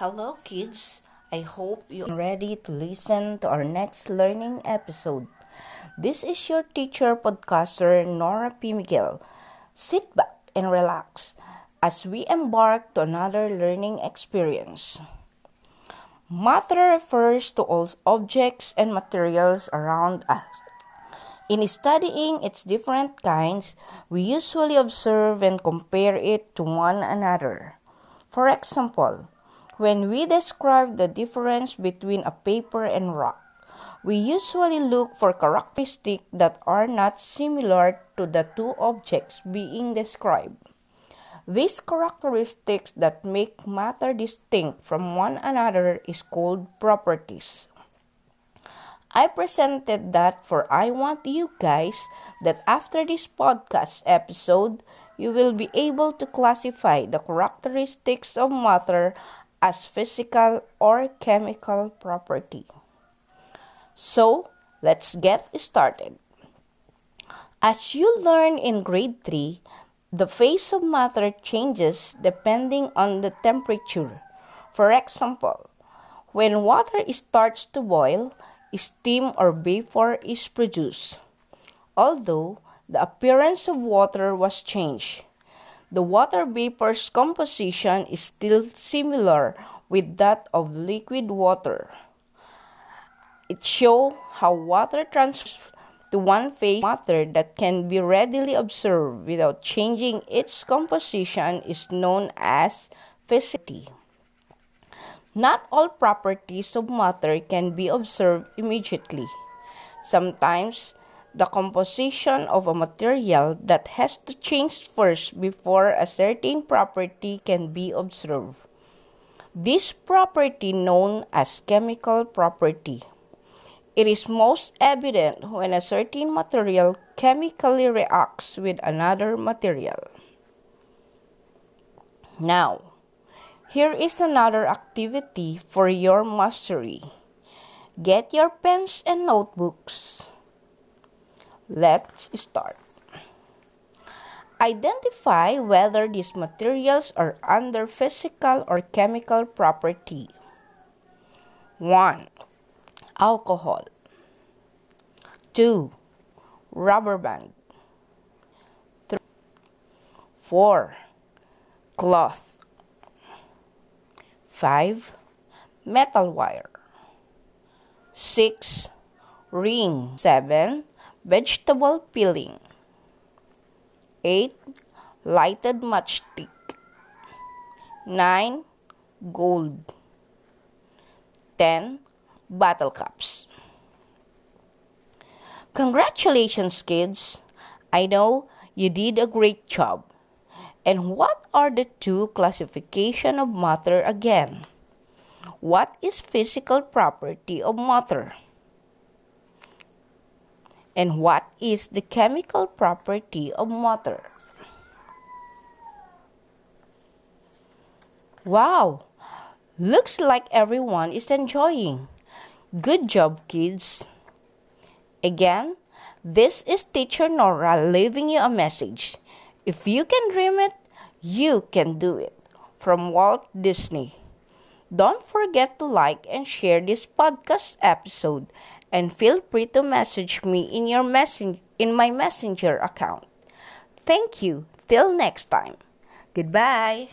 Hello, kids. I hope you're ready to listen to our next learning episode. This is your teacher podcaster, Nora P. Miguel. Sit back and relax as we embark to another learning experience. Matter refers to all objects and materials around us. In studying its different kinds, we usually observe and compare it to one another. For example, when we describe the difference between a paper and rock, we usually look for characteristics that are not similar to the two objects being described. These characteristics that make matter distinct from one another is called properties. I presented that for I want you guys that after this podcast episode, you will be able to classify the characteristics of matter as physical or chemical property. So, let's get started. As you learn in grade 3, the phase of matter changes depending on the temperature. For example, when water starts to boil, steam or vapor is produced. Although the appearance of water was changed, the water vapor's composition is still similar with that of liquid water. It shows how water transfers to one phase matter that can be readily observed without changing its composition is known as physicity. Not all properties of matter can be observed immediately. Sometimes the composition of a material that has to change first before a certain property can be observed. This property known as chemical property. It is most evident when a certain material chemically reacts with another material. Now, here is another activity for your mastery. Get your pens and notebooks. Let's start. Identify whether these materials are under physical or chemical property. 1. Alcohol. 2. Rubber band. 3. 4. Cloth. 5. Metal wire. 6. Ring. 7 vegetable peeling. 8. Lighted matchstick. 9. Gold. 10. Bottle caps. Congratulations, kids! I know you did a great job. And what are the two classification of matter again? What is physical property of matter? And what is the chemical property of water? Wow! Looks like everyone is enjoying. Good job, kids. Again, this is Teacher Nora leaving you a message. If you can dream it, you can do it. From Walt Disney. Don't forget to like and share this podcast episode and feel free to message me in your messen- in my messenger account. Thank you. Till next time. Goodbye.